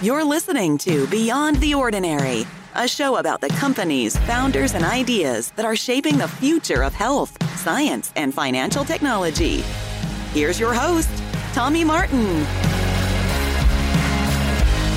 You're listening to Beyond the Ordinary, a show about the companies, founders, and ideas that are shaping the future of health, science, and financial technology. Here's your host, Tommy Martin.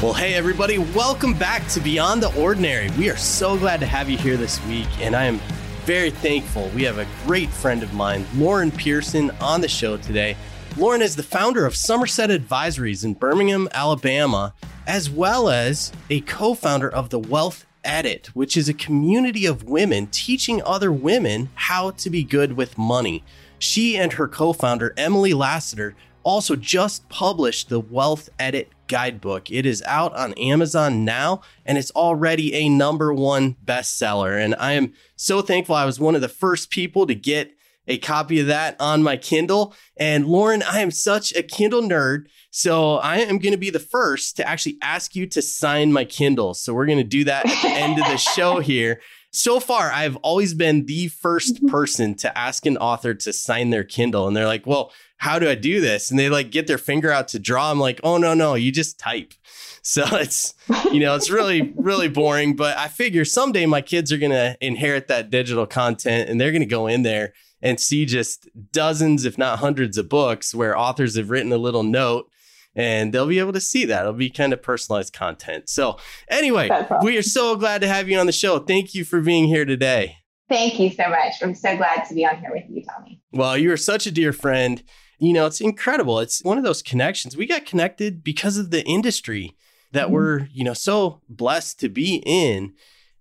Well, hey, everybody, welcome back to Beyond the Ordinary. We are so glad to have you here this week, and I am very thankful. We have a great friend of mine, Lauren Pearson, on the show today. Lauren is the founder of Somerset Advisories in Birmingham, Alabama, as well as a co founder of the Wealth Edit, which is a community of women teaching other women how to be good with money. She and her co founder, Emily Lassiter, also just published the Wealth Edit guidebook. It is out on Amazon now and it's already a number one bestseller. And I am so thankful I was one of the first people to get a copy of that on my Kindle. And Lauren, I am such a Kindle nerd. So I am going to be the first to actually ask you to sign my Kindle. So we're going to do that at the end of the show here. So far, I've always been the first mm-hmm. person to ask an author to sign their Kindle. And they're like, well, how do I do this? And they like get their finger out to draw. I'm like, oh, no, no, you just type. So it's, you know, it's really, really boring. But I figure someday my kids are going to inherit that digital content and they're going to go in there and see just dozens, if not hundreds of books where authors have written a little note and they'll be able to see that. It'll be kind of personalized content. So, anyway, we are so glad to have you on the show. Thank you for being here today. Thank you so much. I'm so glad to be on here with you, Tommy. Well, you are such a dear friend. You know, it's incredible. It's one of those connections. We got connected because of the industry that mm-hmm. we're, you know, so blessed to be in.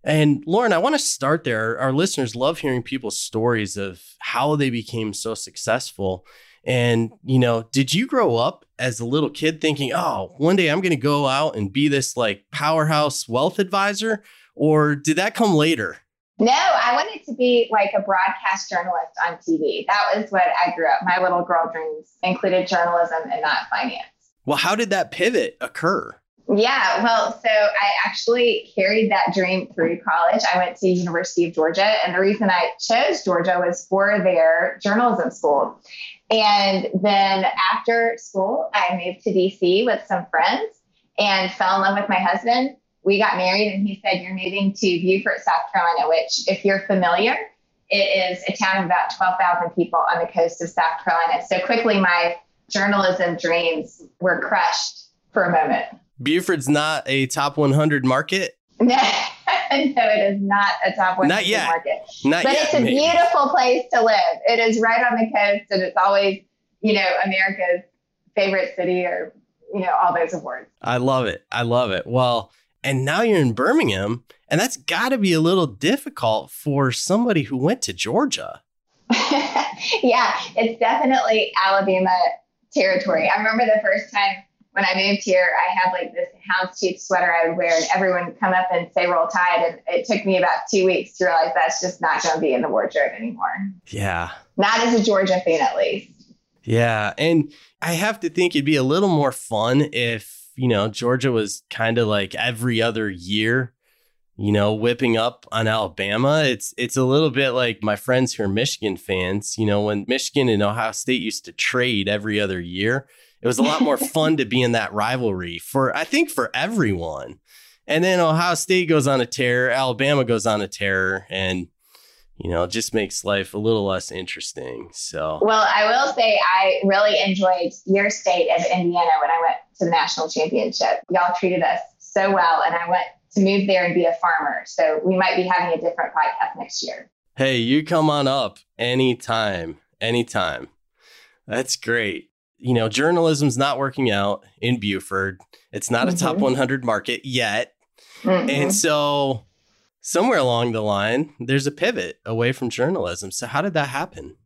And Lauren, I want to start there. Our listeners love hearing people's stories of how they became so successful. And, you know, did you grow up as a little kid thinking, oh, one day I'm going to go out and be this like powerhouse wealth advisor? Or did that come later? No, I wanted to be like a broadcast journalist on TV. That was what I grew up. My little girl dreams included journalism and not finance. Well, how did that pivot occur? Yeah, well, so I actually carried that dream through college. I went to University of Georgia, and the reason I chose Georgia was for their journalism school. And then after school, I moved to DC with some friends and fell in love with my husband. We got married, and he said, You're moving to Beaufort, South Carolina, which, if you're familiar, it is a town of about 12,000 people on the coast of South Carolina. So quickly, my journalism dreams were crushed for a moment. Beaufort's not a top 100 market? No, no, it is not a top 100 not yet. market. Not but yet, it's a maybe. beautiful place to live. It is right on the coast, and it's always, you know, America's favorite city or, you know, all those awards. I love it. I love it. Well, and now you're in Birmingham, and that's got to be a little difficult for somebody who went to Georgia. yeah, it's definitely Alabama territory. I remember the first time when I moved here, I had like this houndstooth sweater I would wear, and everyone would come up and say "Roll Tide," and it took me about two weeks to realize that's just not going to be in the wardrobe anymore. Yeah, not as a Georgia fan, at least. Yeah, and I have to think it'd be a little more fun if you know Georgia was kind of like every other year. You know, whipping up on Alabama. It's it's a little bit like my friends who are Michigan fans. You know, when Michigan and Ohio State used to trade every other year it was a lot more fun to be in that rivalry for, I think, for everyone. And then Ohio State goes on a tear, Alabama goes on a tear, and you know, it just makes life a little less interesting. So, well, I will say I really enjoyed your state of Indiana when I went to the national championship. Y'all treated us so well, and I went to move there and be a farmer. So, we might be having a different podcast next year. Hey, you come on up anytime, anytime. That's great you know, journalism's not working out in Beaufort. It's not mm-hmm. a top mm-hmm. 100 market yet. Mm-hmm. And so somewhere along the line, there's a pivot away from journalism. So how did that happen?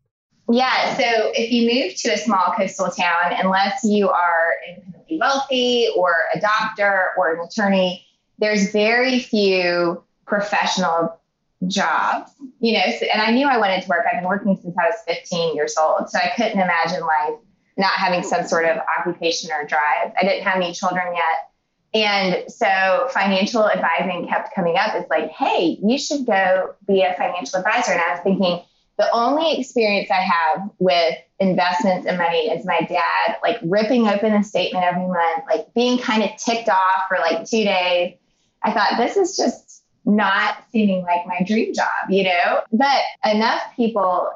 Yeah, so if you move to a small coastal town, unless you are independently wealthy or a doctor or an attorney, there's very few professional jobs, you know. So, and I knew I wanted to work. I've been working since I was 15 years old, so I couldn't imagine life not having oh, some sort of occupation or drive. I didn't have any children yet. And so financial advising kept coming up. It's like, hey, you should go be a financial advisor. And I was thinking, the only experience I have with investments and money is my dad like ripping open a statement every month, like being kind of ticked off for like two days. I thought this is just not seeming like my dream job, you know? But enough people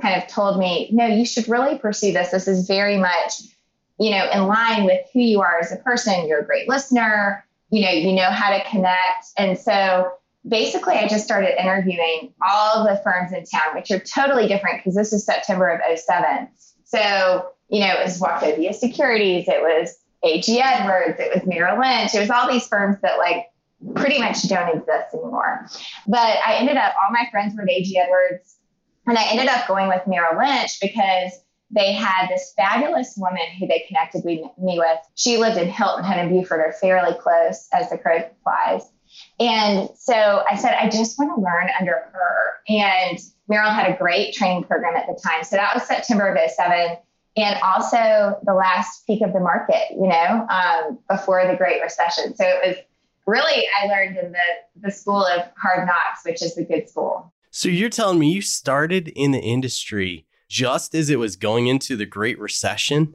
kind of told me, no, you should really pursue this. This is very much, you know, in line with who you are as a person. You're a great listener, you know, you know how to connect. And so basically I just started interviewing all the firms in town, which are totally different because this is September of 07. So, you know, it was Wachovia Securities, it was AG Edwards, it was Merrill Lynch, it was all these firms that like pretty much don't exist anymore. But I ended up, all my friends were at AG Edwards, and I ended up going with Merrill Lynch because they had this fabulous woman who they connected me with. She lived in Hilton Head and Beaufort, are fairly close as the crow flies. And so I said, I just want to learn under her. And Merrill had a great training program at the time. So that was September of 07 and also the last peak of the market, you know, um, before the Great Recession. So it was really, I learned in the, the school of hard knocks, which is the good school. So you're telling me you started in the industry just as it was going into the Great Recession?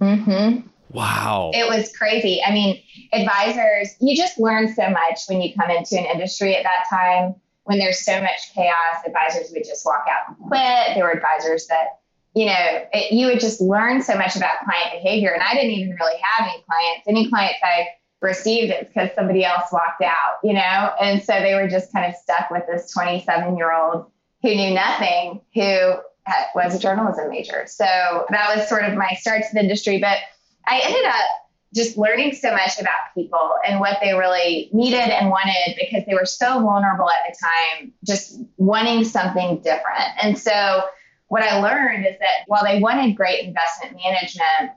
Mm-hmm. Wow. It was crazy. I mean, advisors, you just learn so much when you come into an industry at that time. When there's so much chaos, advisors would just walk out and quit. There were advisors that, you know, it, you would just learn so much about client behavior. And I didn't even really have any clients. Any clients I received it because somebody else walked out, you know? And so they were just kind of stuck with this 27 year old who knew nothing, who was a journalism major. So that was sort of my start to the industry. But I ended up just learning so much about people and what they really needed and wanted because they were so vulnerable at the time, just wanting something different. And so, what I learned is that while they wanted great investment management,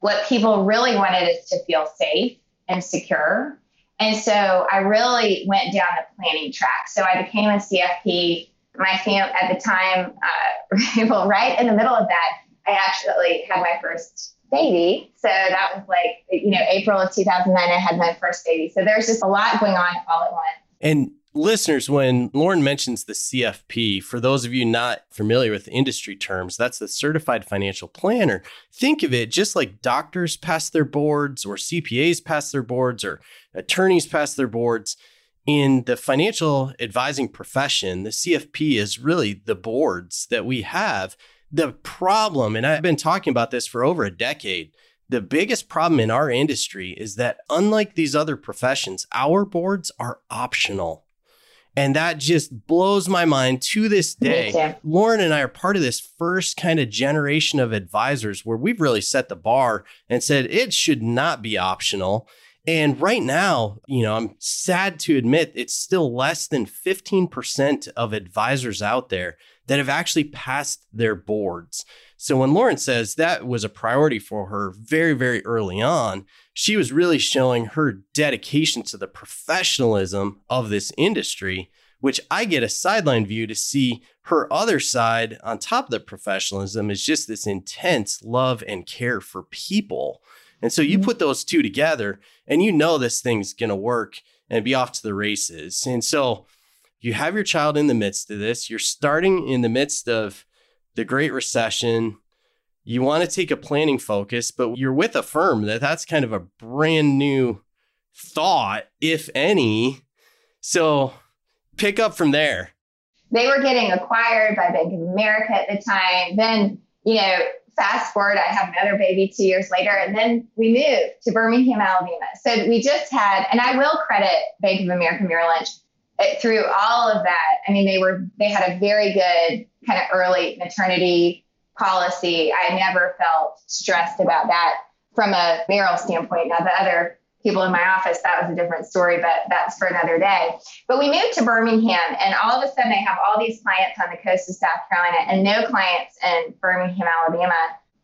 what people really wanted is to feel safe and secure. And so, I really went down the planning track. So, I became a CFP. My fam at the time, uh, well, right in the middle of that, I actually had my first baby. So that was like, you know, April of 2009, I had my first baby. So there's just a lot going on all at once. And listeners, when Lauren mentions the CFP, for those of you not familiar with industry terms, that's the certified financial planner. Think of it just like doctors pass their boards, or CPAs pass their boards, or attorneys pass their boards. In the financial advising profession, the CFP is really the boards that we have the problem, and I've been talking about this for over a decade, the biggest problem in our industry is that unlike these other professions, our boards are optional. And that just blows my mind to this day. Lauren and I are part of this first kind of generation of advisors where we've really set the bar and said it should not be optional. And right now, you know, I'm sad to admit it's still less than 15% of advisors out there that have actually passed their boards. So when Lauren says that was a priority for her very, very early on, she was really showing her dedication to the professionalism of this industry, which I get a sideline view to see her other side on top of the professionalism is just this intense love and care for people. And so you mm-hmm. put those two together and you know this thing's going to work and be off to the races. And so you have your child in the midst of this. You're starting in the midst of the Great Recession. You want to take a planning focus, but you're with a firm that that's kind of a brand new thought, if any. So pick up from there. They were getting acquired by Bank of America at the time. Then, you know, fast forward, I have another baby two years later, and then we moved to Birmingham, Alabama. So we just had, and I will credit Bank of America Merrill Lynch eh, through all of that, I mean, they were they had a very good kind of early maternity policy. I never felt stressed about that from a Merrill standpoint. Now, the other people in my office, that was a different story, but that's for another day. But we moved to Birmingham, and all of a sudden, I have all these clients on the coast of South Carolina and no clients in Birmingham, Alabama.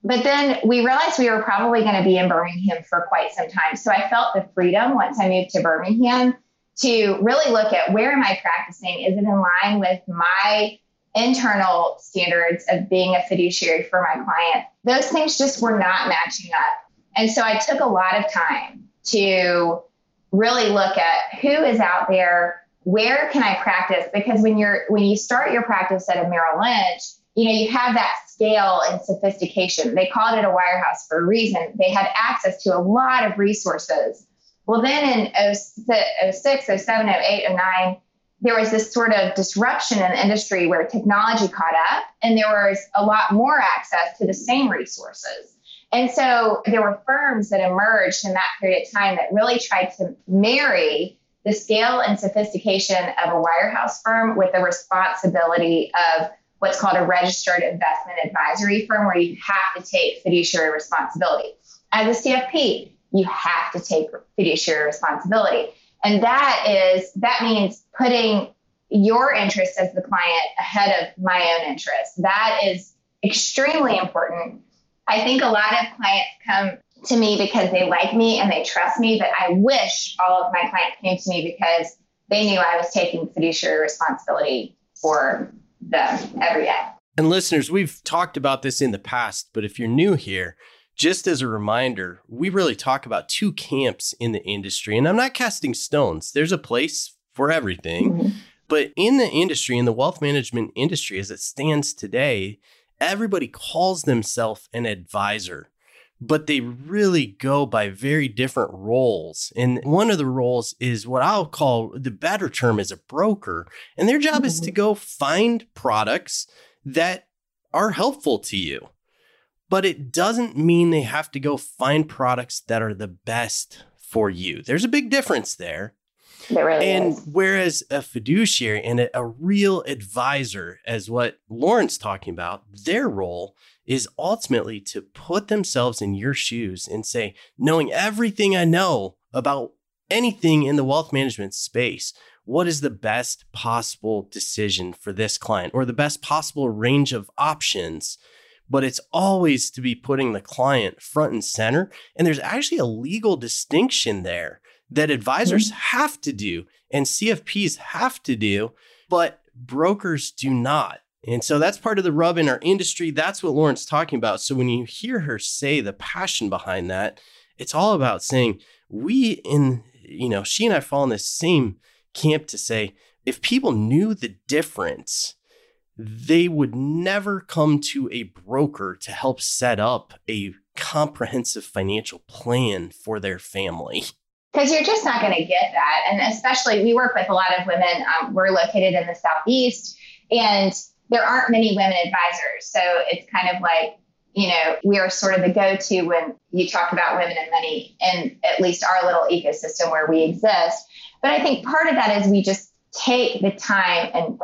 But then we realized we were probably going to be in Birmingham for quite some time. So I felt the freedom once I moved to Birmingham to really look at where am I practicing? Is it in line with my internal standards of being a fiduciary for my client? Those things just were not matching up. And so I took a lot of time to really look at who is out there where can I practice? Because when you're when you start your practice at a Merrill Lynch, you know, you have that scale and sophistication. They called it a wirehouse for a reason. They had access to a lot of resources. Well, then in 06, 07, 08, 09, there was this sort of disruption in the industry where technology caught up and there was a lot more access to the same resources. And so there were firms that emerged in that period of time that really tried to marry the scale and sophistication of a wirehouse firm with the responsibility of what's called a registered investment advisory firm, where you have to take fiduciary responsibility. As a CFP, you have to take fiduciary responsibility. And that is, that means putting your interest as the client ahead of my own interest. That is extremely important. I think a lot of clients come to me because they like me and they trust me, but I wish all of my clients came to me because they knew I was taking fiduciary responsibility for them every day. And listeners, we've talked about this in the past, but if you're new here, just as a reminder, we really talk about two camps in the industry. And I'm not casting stones, there's a place for everything. Mm-hmm. But in the industry, in the wealth management industry as it stands today, everybody calls themselves an advisor but they really go by very different roles. And one of the roles is what I'll call the better term is a broker. And their job mm-hmm. is to mm-hmm. go find products that are helpful to you. But it doesn't mean they have to go find products that are the best for you. There's a big difference there. Really and is. whereas a fiduciary and a, a real advisor, as what Lauren's talking about, their role is ultimately to put themselves in your shoes and say, knowing everything I know about anything in the wealth management space, what is the best possible decision for this client or the best possible range of options? But it's always to be putting the client front and center. And there's actually a legal distinction there that advisors mm-hmm. have to do and CFPs have to do, but brokers do not. And so that's part of the rub in our industry. That's what Lauren's talking about. So when you hear her say the passion behind that, it's all about saying we in, you know, she and I fall in the same camp to say if people knew the difference, they would never come to a broker to help set up a comprehensive financial plan for their family. Because you're just not going to get that. And especially, we work with a lot of women. Um, we're located in the Southeast. And there aren't many women advisors. So it's kind of like, you know, we are sort of the go to when you talk about women and money in at least our little ecosystem where we exist. But I think part of that is we just take the time and,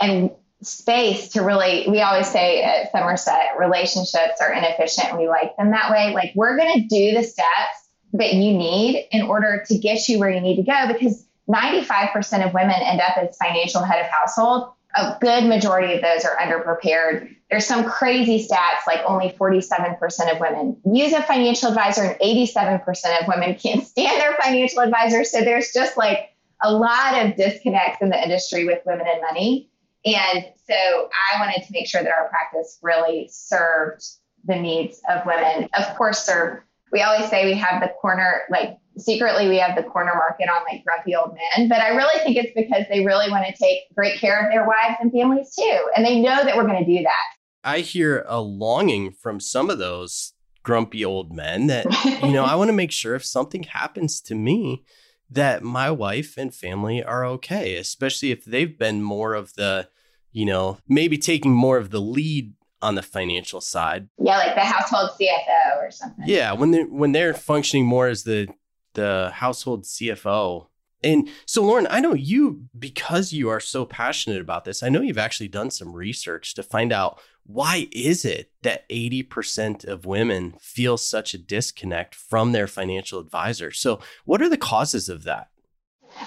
and, space to really we always say at somerset relationships are inefficient we like them that way like we're going to do the steps that you need in order to get you where you need to go because 95% of women end up as financial head of household a good majority of those are underprepared. There's some crazy stats like only 47% of women use a financial advisor and 87% of women can't stand their financial advisor. So there's just like a lot of disconnects in the industry with women and money. And so I wanted to make sure that our practice really served the needs of women. Of course, serve. We always say we have the corner, like secretly we have the corner market on like grumpy old men, but I really think it's because they really want to take great care of their wives and families too. And they know that we're going to do that. I hear a longing from some of those grumpy old men that, you know, I want to make sure if something happens to me, that my wife and family are okay, especially if they've been more of the, you know, maybe taking more of the lead on the financial side. Yeah, like the household CFO or something. Yeah, when they when they're functioning more as the the household CFO. And so, Lauren, I know you, because you are so passionate about this, I know you've actually done some research to find out why is it that 80% of women feel such a disconnect from their financial advisor? So, what are the causes of that?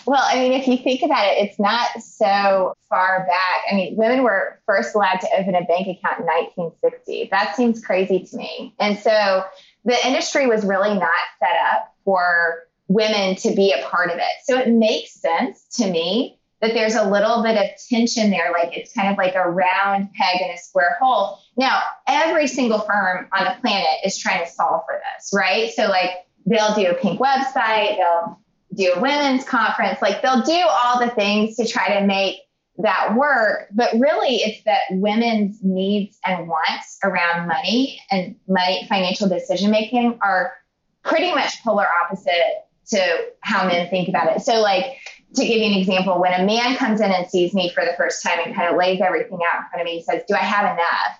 Well, I mean, if you think about it, it's not so far back. I mean, women were first allowed to open a bank account in 1960. That seems crazy to me. And so the industry was really not set up for women to be a part of it. So it makes sense to me that there's a little bit of tension there. Like it's kind of like a round peg in a square hole. Now, every single firm on the planet is trying to solve for this, right? So, like, they'll do a pink website, they'll do a women's conference. Like they'll do all the things to try to make that work. But really, it's that women's needs and wants around money and money, financial decision making are pretty much polar opposite to how men think about it. So, like, to give you an example, when a man comes in and sees me for the first time and kind of lays everything out in front of me, he says, Do I have enough?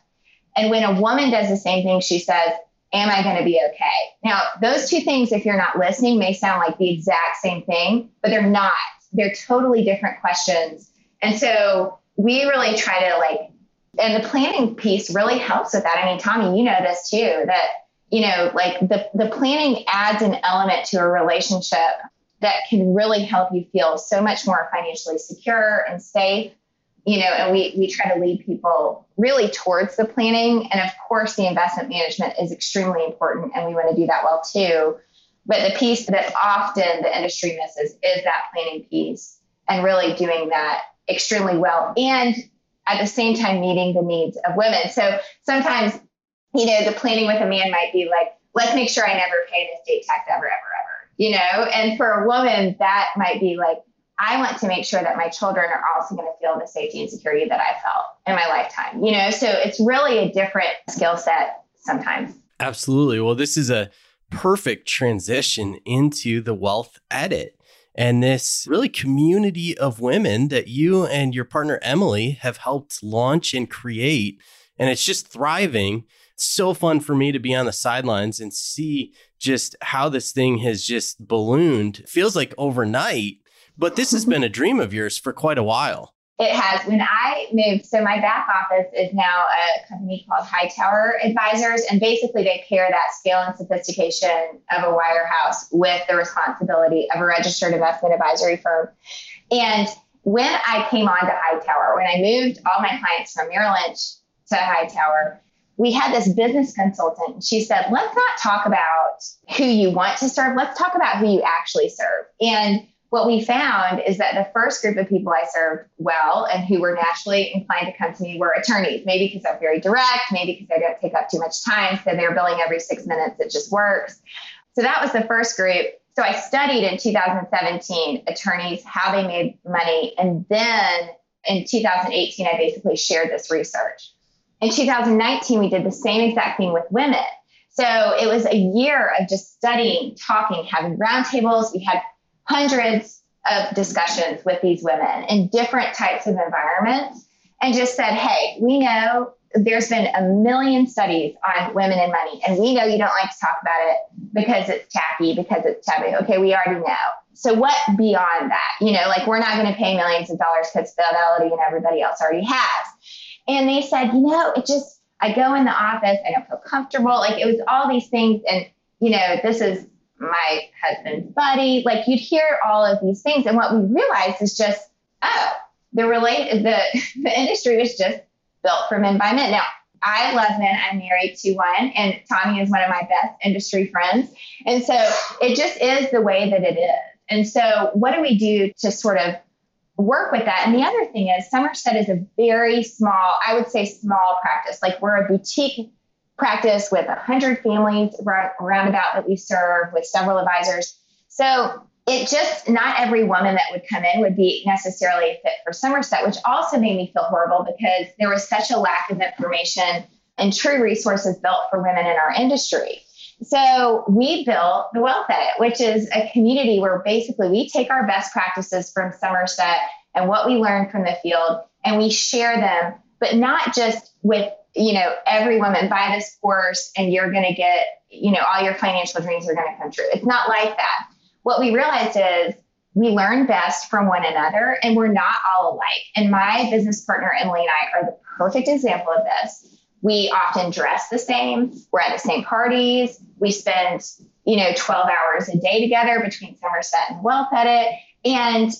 And when a woman does the same thing, she says, Am I going to be okay? Now, those two things, if you're not listening, may sound like the exact same thing, but they're not. They're totally different questions. And so we really try to like, and the planning piece really helps with that. I mean, Tommy, you know this too, that, you know, like the, the planning adds an element to a relationship that can really help you feel so much more financially secure and safe you know and we we try to lead people really towards the planning. And of course the investment management is extremely important and we want to do that well too. But the piece that often the industry misses is that planning piece and really doing that extremely well and at the same time meeting the needs of women. So sometimes you know the planning with a man might be like let's make sure i never pay an estate tax ever ever ever you know, and for a woman, that might be like, I want to make sure that my children are also going to feel the safety and security that I felt in my lifetime, you know, so it's really a different skill set sometimes. Absolutely. Well, this is a perfect transition into the wealth edit and this really community of women that you and your partner Emily have helped launch and create. And it's just thriving. It's so fun for me to be on the sidelines and see just how this thing has just ballooned. feels like overnight, but this has been a dream of yours for quite a while. It has. When I moved, so my back office is now a company called Hightower Advisors, and basically they pair that scale and sophistication of a wirehouse with the responsibility of a registered investment advisory firm. And when I came on to Hightower, when I moved all my clients from Merrill Lynch to Hightower, we had this business consultant. And she said, let's not talk about who you want to serve. Let's talk about who you actually serve. And what we found is that the first group of people I served well and who were naturally inclined to come to me were attorneys, maybe because I'm very direct, maybe because I don't take up too much time. So they're billing every six minutes, it just works. So that was the first group. So I studied in 2017 attorneys, how they made money. And then in 2018, I basically shared this research. In 2019, we did the same exact thing with women. So it was a year of just studying, talking, having roundtables. We had hundreds of discussions with these women in different types of environments and just said, hey, we know there's been a million studies on women and money, and we know you don't like to talk about it because it's tacky, because it's taboo. Okay, we already know. So what beyond that? You know, like we're not going to pay millions of dollars because Fidelity and everybody else already has. And they said, you know, it just, I go in the office, I don't feel comfortable. Like it was all these things. And, you know, this is my husband's buddy. Like you'd hear all of these things. And what we realized is just, oh, the relate the, the industry was just built for men by men. Now, I love men. I'm married to one, and Tommy is one of my best industry friends. And so it just is the way that it is. And so, what do we do to sort of work with that. And the other thing is, Somerset is a very small, I would say small practice. Like we're a boutique practice with 100 families around about that we serve with several advisors. So it just, not every woman that would come in would be necessarily a fit for Somerset, which also made me feel horrible because there was such a lack of information and true resources built for women in our industry. So we built the Wealth Edit, which is a community where basically we take our best practices from Somerset and what we learned from the field and we share them, but not just with, you know, every woman buy this course and you're going to get, you know, all your financial dreams are going to come true. It's not like that. What we realized is we learn best from one another and we're not all alike. And my business partner, Emily, and I are the perfect example of this we often dress the same. We're at the same parties. We spend, you know, 12 hours a day together between Somerset and Wealth Edit. And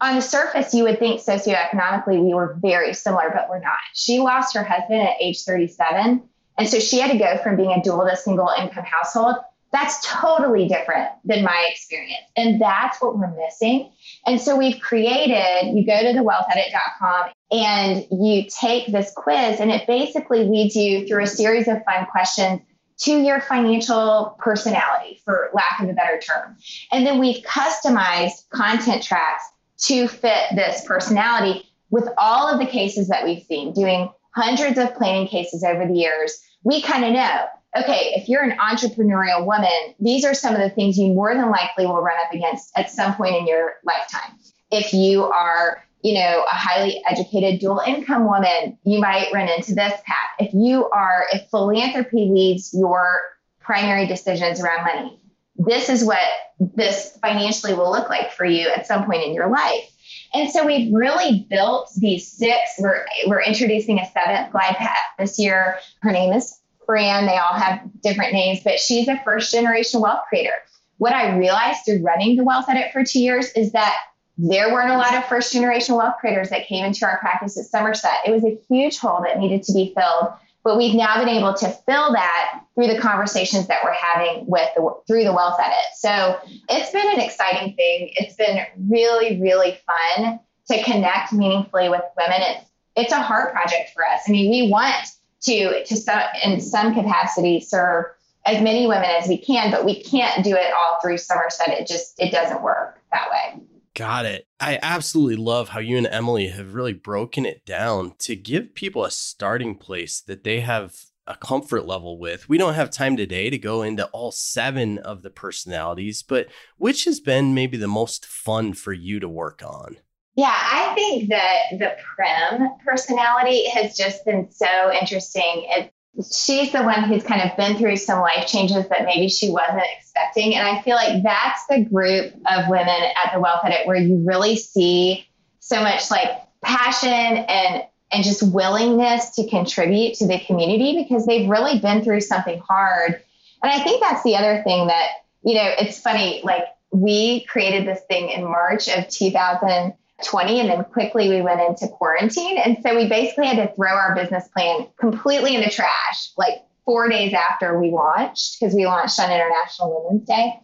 on the surface, you would think socioeconomically we were very similar, but we're not. She lost her husband at age 37. And so she had to go from being a dual to single income household that's totally different than my experience. And that's what we're missing. And so we've created, you go to the wealthedit.com and you take this quiz, and it basically leads you through a series of fun questions to your financial personality, for lack of a better term. And then we've customized content tracks to fit this personality with all of the cases that we've seen, doing hundreds of planning cases over the years. We kind of know okay, if you're an entrepreneurial woman, these are some of the things you more than likely will run up against at some point in your lifetime. If you are you know, a highly educated dual income woman, you might run into this path. If you are, if philanthropy leads your primary decisions around money, this is what this financially will look like for you at some point in your life. And so we've really built these six. We're, we're introducing a seventh glide path this year. Her name is Fran. They all have different names, but she's a first generation wealth creator. What I realized through running the Wealth Edit for two years is that there weren't a lot of first generation wealth creators that came into our practice at Somerset. It was a huge hole that needed to be filled. But we've now been able to fill that through the conversations that we're having with the, through the wealth edit. So it's been an exciting thing. It's been really, really fun to connect meaningfully with women. It's it's a heart project for us. I mean, we want to to some in some capacity serve as many women as we can, but we can't do it all through Somerset. It just it doesn't work that way. Got it. I absolutely love how you and Emily have really broken it down to give people a starting place that they have a comfort level with. We don't have time today to go into all seven of the personalities, but which has been maybe the most fun for you to work on? Yeah, I think that the Prim personality has just been so interesting. It, she's the one who's kind of been through some life changes that maybe she wasn't expecting. And I feel like that's the group of women at the Wealth Edit where you really see so much like passion and and just willingness to contribute to the community because they've really been through something hard. And I think that's the other thing that, you know, it's funny, like we created this thing in March of 2000 20 and then quickly we went into quarantine. And so we basically had to throw our business plan completely in the trash, like four days after we launched, because we launched on International Women's Day.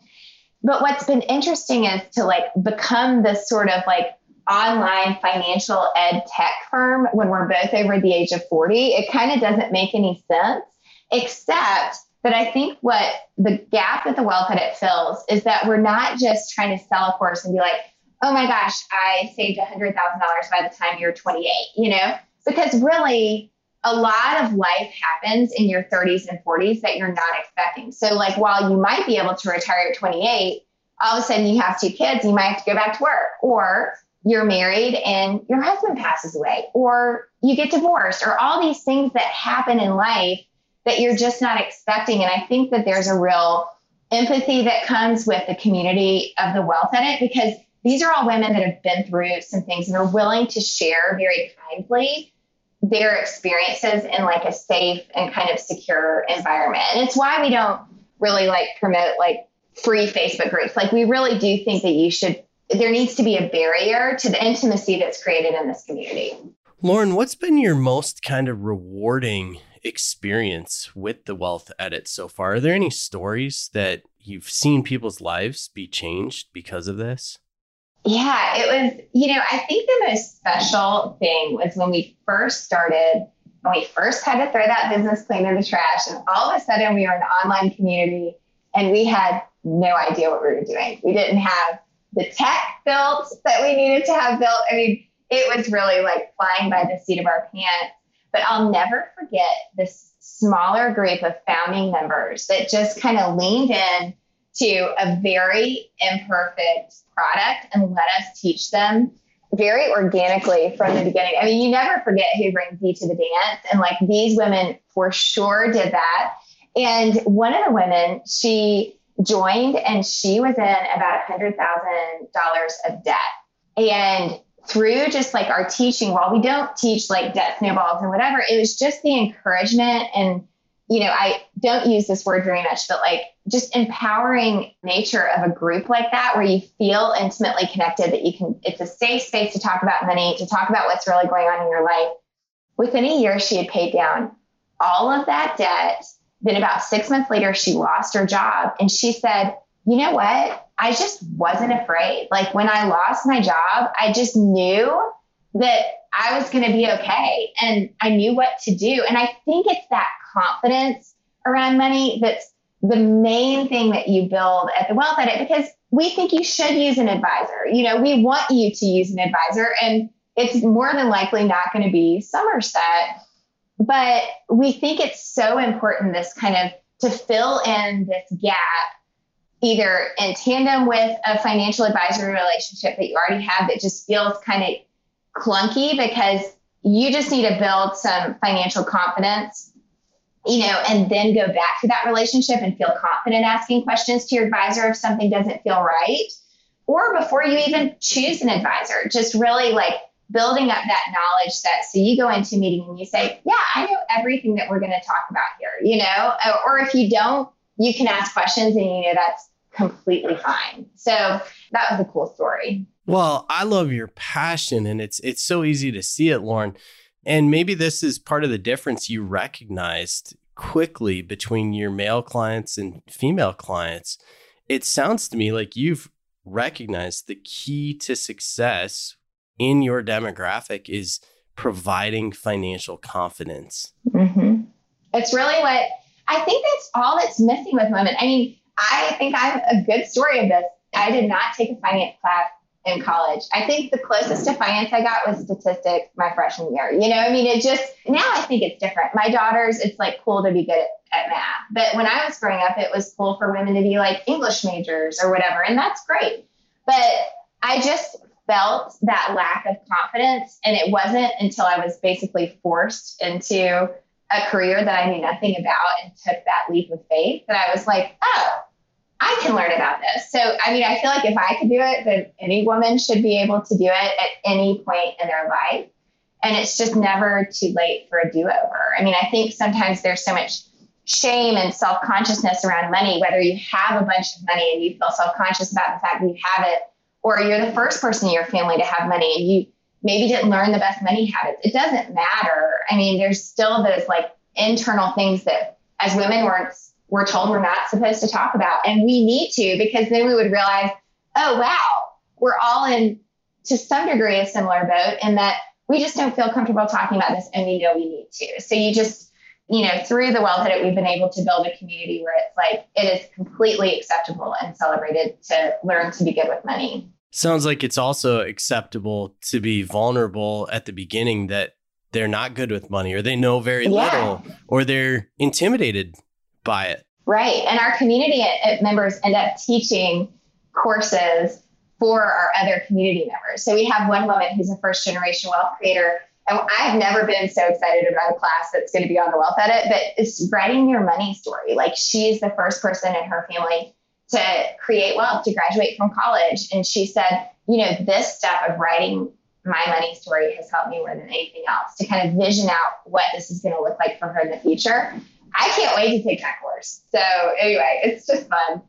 But what's been interesting is to like become this sort of like online financial ed tech firm when we're both over the age of 40. It kind of doesn't make any sense, except that I think what the gap that the Wealth Edit fills is that we're not just trying to sell a course and be like, oh my gosh, I saved $100,000 by the time you're 28, you know? Because really, a lot of life happens in your 30s and 40s that you're not expecting. So, like, while you might be able to retire at 28, all of a sudden you have two kids, you might have to go back to work, or you're married and your husband passes away, or you get divorced, or all these things that happen in life that you're just not expecting. And I think that there's a real empathy that comes with the community of the wealth edit because these are all women that have been through some things and are willing to share very kindly their experiences in like a safe and kind of secure environment. And it's why we don't really like promote like free Facebook groups. Like we really do think that you should there needs to be a barrier to the intimacy that's created in this community. Lauren, what's been your most kind of rewarding experience with the wealth edit so far? Are there any stories that you've seen people's lives be changed because of this? Yeah, it was, you know, I think the most special thing was when we first started, when we first had to throw that business plan in the trash, and all of a sudden we were an online community and we had no idea what we were doing. We didn't have the tech built that we needed to have built. I mean, it was really like flying by the seat of our pants. But I'll never forget this smaller group of founding members that just kind of leaned in to a very imperfect product and let us teach them very organically from the beginning. I mean, you never forget who brings you to the dance. And like these women for sure did that. And one of the women, she joined and she was in about a $100,000 of debt. And through just like our teaching, while we don't teach like debt snowballs and whatever, it was just the encouragement and you know, I don't use this word very much, but like just empowering nature of a group like that where you feel intimately connected that you can it's a safe space to talk about money, to talk about what's really going on in your life. Within a year she had paid down all of that debt. Then about 6 months later she lost her job and she said, "You know what? I just wasn't afraid. Like when I lost my job, I just knew that I was going to be okay and I knew what to do. And I think it's that confidence around money that's the main thing that you build at the Wealth Edit because we think you should use an advisor. You know, we want you to use an advisor, and it's more than likely not going to be Somerset. But we think it's so important this kind of to fill in this gap, either in tandem with a financial advisory relationship that you already have that just feels kind of clunky because you just need to build some financial confidence you know, and then go back to that relationship and feel confident asking questions to your advisor if something doesn't feel right. Or before you even choose an advisor, just really like building up that knowledge set. So you go into a meeting and you say, Yeah, I know everything that we're going to talk about here, you know, oh, or if you don't, you can ask questions and you know that's completely fine. So that was a cool story. Well, I love your passion and it's it's so easy to see it, Lauren. And maybe this is part of the difference you recognized quickly between your male clients and female clients. It sounds to me like you've recognized the key to success in your demographic is providing financial confidence. Mm-hmm. It's really what I think that's all that's missing with women. I mean, I think I'm a good story of this. I did not take a finance class in college. I think the closest to finance I got was statistics my freshman year. You know, I mean, it just, now I think it's different. My daughters, it's like cool to be good at, at math. But when I was growing up, it was cool for women to be like English majors or whatever. And that's great. But I just felt that lack of confidence. And it wasn't until I was basically forced into a career that I knew nothing about and took that leap of faith that I was like, oh, I can learn about this. So, I mean, I feel like if I could do it, then any woman should be able to do it at any point in their life. And it's just never too late for a do over. I mean, I think sometimes there's so much shame and self consciousness around money, whether you have a bunch of money and you feel self conscious about the fact that you have it, or you're the first person in your family to have money and you maybe didn't learn the best money habits. It doesn't matter. I mean, there's still those like internal things that as women weren't we're told we're not supposed to talk about. And we need to because then we would realize, oh, wow, we're all in to some degree a similar boat in that we just don't feel comfortable talking about this and we know we need to. So you just, you know, through the Wealth Edit, we've been able to build a community where it's like it is completely acceptable and celebrated to learn to be good with money. Sounds like it's also acceptable to be vulnerable at the beginning that they're not good with money or they know very yeah. little or they're intimidated by it. Right. And our community members end up teaching courses for our other community members. So we have one woman who's a first generation wealth creator. And I've never been so excited about a class that's going to be on the wealth edit, but it's writing your money story. Like she's the first person in her family to create wealth, to graduate from college. And she said, you know, this step of writing my money story has helped me more than anything else to kind of vision out what this is going to look like for her in the future. I can't wait to take that course. So anyway, it's just fun.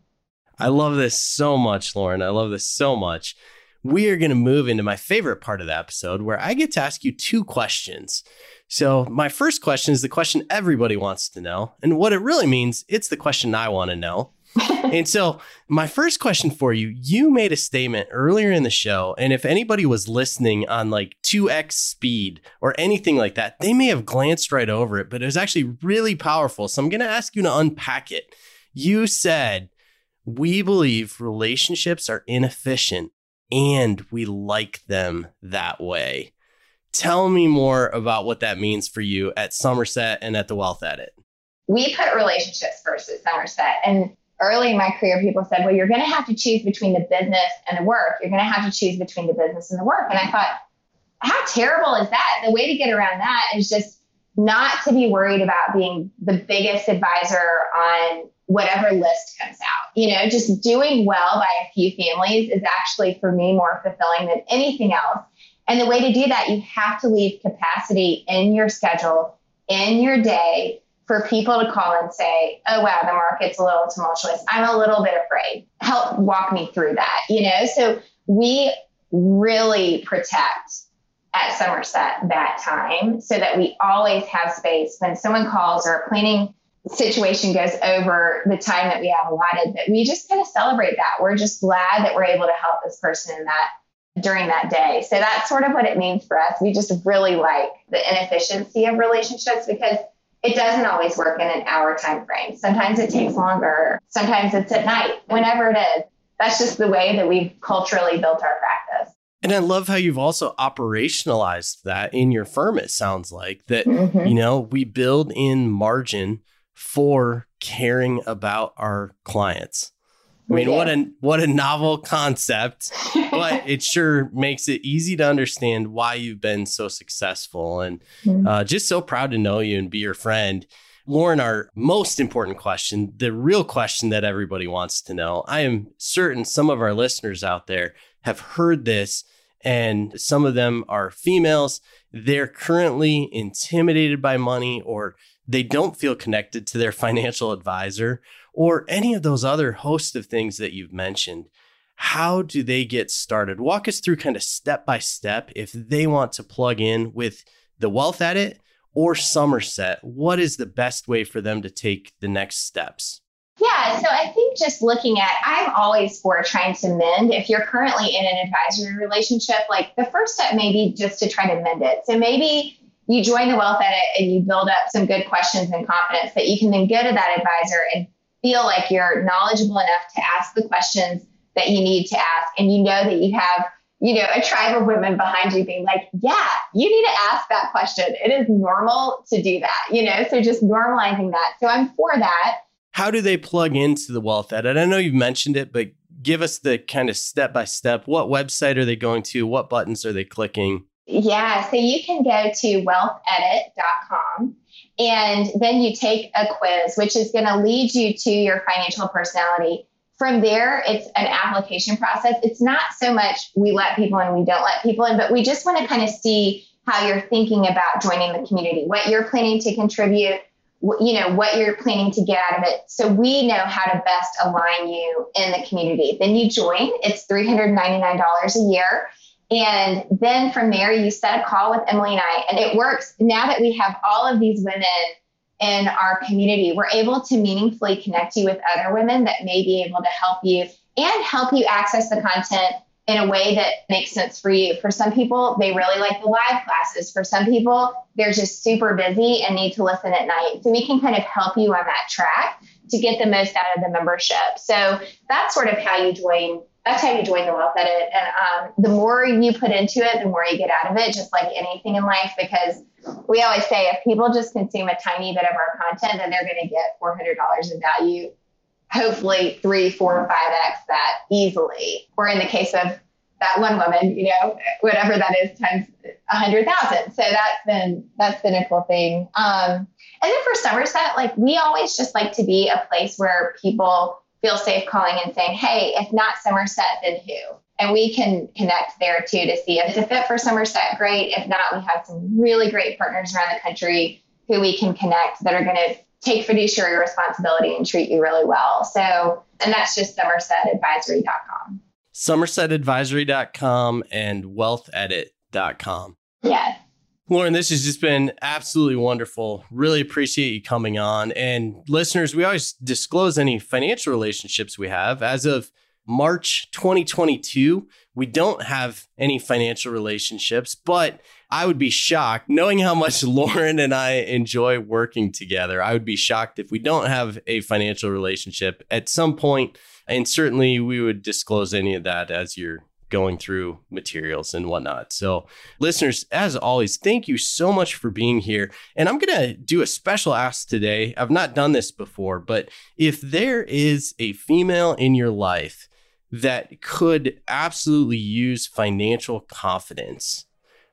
I love this so much, Lauren. I love this so much. We are going to move into my favorite part of the episode where I get to ask you two questions. So, my first question is the question everybody wants to know. And what it really means, it's the question I want to know. and so, my first question for you you made a statement earlier in the show. And if anybody was listening on like 2x speed or anything like that, they may have glanced right over it, but it was actually really powerful. So, I'm going to ask you to unpack it. You said, We believe relationships are inefficient and we like them that way. Tell me more about what that means for you at Somerset and at the Wealth Edit. We put relationships first at Somerset. And early in my career, people said, well, you're going to have to choose between the business and the work. You're going to have to choose between the business and the work. And I thought, how terrible is that? The way to get around that is just not to be worried about being the biggest advisor on whatever list comes out. You know, just doing well by a few families is actually for me more fulfilling than anything else. And the way to do that, you have to leave capacity in your schedule, in your day for people to call and say, oh, wow, the market's a little tumultuous. I'm a little bit afraid. Help walk me through that, you know? So we really protect at Somerset that time so that we always have space when someone calls or a planning situation goes over the time that we have allotted that we just kind of celebrate that. We're just glad that we're able to help this person in that during that day. So that's sort of what it means for us. We just really like the inefficiency of relationships because it doesn't always work in an hour time frame. Sometimes it takes longer. Sometimes it's at night, whenever it is. That's just the way that we've culturally built our practice. And I love how you've also operationalized that in your firm, it sounds like that, mm-hmm. you know, we build in margin for caring about our clients. I mean, what a what a novel concept, but it sure makes it easy to understand why you've been so successful, and mm-hmm. uh, just so proud to know you and be your friend. Lauren, our most important question, the real question that everybody wants to know. I am certain some of our listeners out there have heard this, and some of them are females. They're currently intimidated by money, or they don't feel connected to their financial advisor or any of those other host of things that you've mentioned, how do they get started? Walk us through kind of step by step if they want to plug in with the Wealth Edit or Somerset. What is the best way for them to take the next steps? Yeah, so I think just looking at, I'm always for trying to mend. If you're currently in an advisory relationship, like the first step may be just to try to mend it. So maybe you join the Wealth Edit and you build up some good questions and confidence that you can then go to that advisor and feel like you're knowledgeable enough to ask the questions that you need to ask. And you know that you have you know a tribe of women behind you being like yeah you need to ask that question. It is normal to do that you know so just normalizing that. So i'm for that. How do they plug into the wealth edit? I know you've mentioned it but give us the kind of step by step. What website are they going to? What buttons are they clicking? Yeah so you can go to wealthedit.com and then you take a quiz, which is going to lead you to your financial personality. From there, it's an application process. It's not so much we let people in, we don't let people in, but we just want to kind of see how you're thinking about joining the community, what you're planning to contribute, you know, what you're planning to get out of it. So we know how to best align you in the community. Then you join. It's $399 a year. And then from there, you set a call with Emily and I, and it works. Now that we have all of these women in our community, we're able to meaningfully connect you with other women that may be able to help you and help you access the content in a way that makes sense for you. For some people, they really like the live classes. For some people, they're just super busy and need to listen at night. So we can kind of help you on that track to get the most out of the membership. So that's sort of how you join that's how you join the wealth edit. And um, the more you put into it, the more you get out of it, just like anything in life, because we always say if people just consume a tiny bit of our content, then they're going to get $400 in value, hopefully three, four, five X that easily. Or in the case of that one woman, you know, whatever that is times a hundred thousand. So that's been, that's been a cool thing. Um, and then for Somerset, like we always just like to be a place where people feel safe calling and saying, hey, if not Somerset, then who? And we can connect there too to see if it's a fit for Somerset, great. If not, we have some really great partners around the country who we can connect that are going to take fiduciary responsibility and treat you really well. So, and that's just somersetadvisory.com. Somersetadvisory.com and wealthedit.com. Yes. Lauren, this has just been absolutely wonderful. Really appreciate you coming on. And listeners, we always disclose any financial relationships we have. As of March 2022, we don't have any financial relationships, but I would be shocked knowing how much Lauren and I enjoy working together. I would be shocked if we don't have a financial relationship at some point, And certainly we would disclose any of that as you're going through materials and whatnot. So, listeners, as always, thank you so much for being here. And I'm going to do a special ask today. I've not done this before, but if there is a female in your life that could absolutely use financial confidence,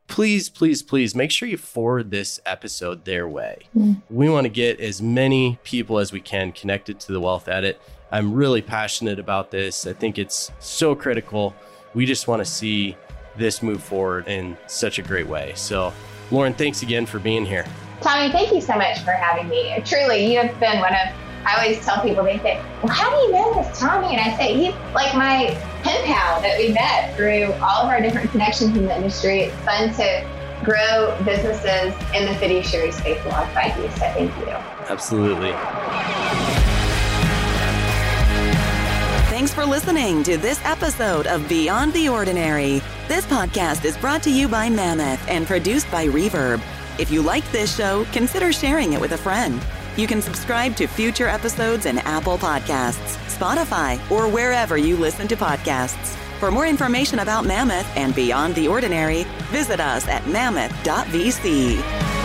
please, please, please make sure you forward this episode their way. Mm. We want to get as many people as we can connected to the Wealth Edit. I'm really passionate about this. I think it's so critical we just want to see this move forward in such a great way. So, Lauren, thanks again for being here. Tommy, thank you so much for having me. Truly, you have been one of, I always tell people, they say, well, how do you know this Tommy? And I say, he's like my pen pal that we met through all of our different connections in the industry. It's fun to grow businesses in the fiduciary space alongside you. So thank you. Absolutely. Thanks for listening to this episode of Beyond the Ordinary. This podcast is brought to you by Mammoth and produced by Reverb. If you like this show, consider sharing it with a friend. You can subscribe to future episodes in Apple Podcasts, Spotify, or wherever you listen to podcasts. For more information about Mammoth and Beyond the Ordinary, visit us at mammoth.vc.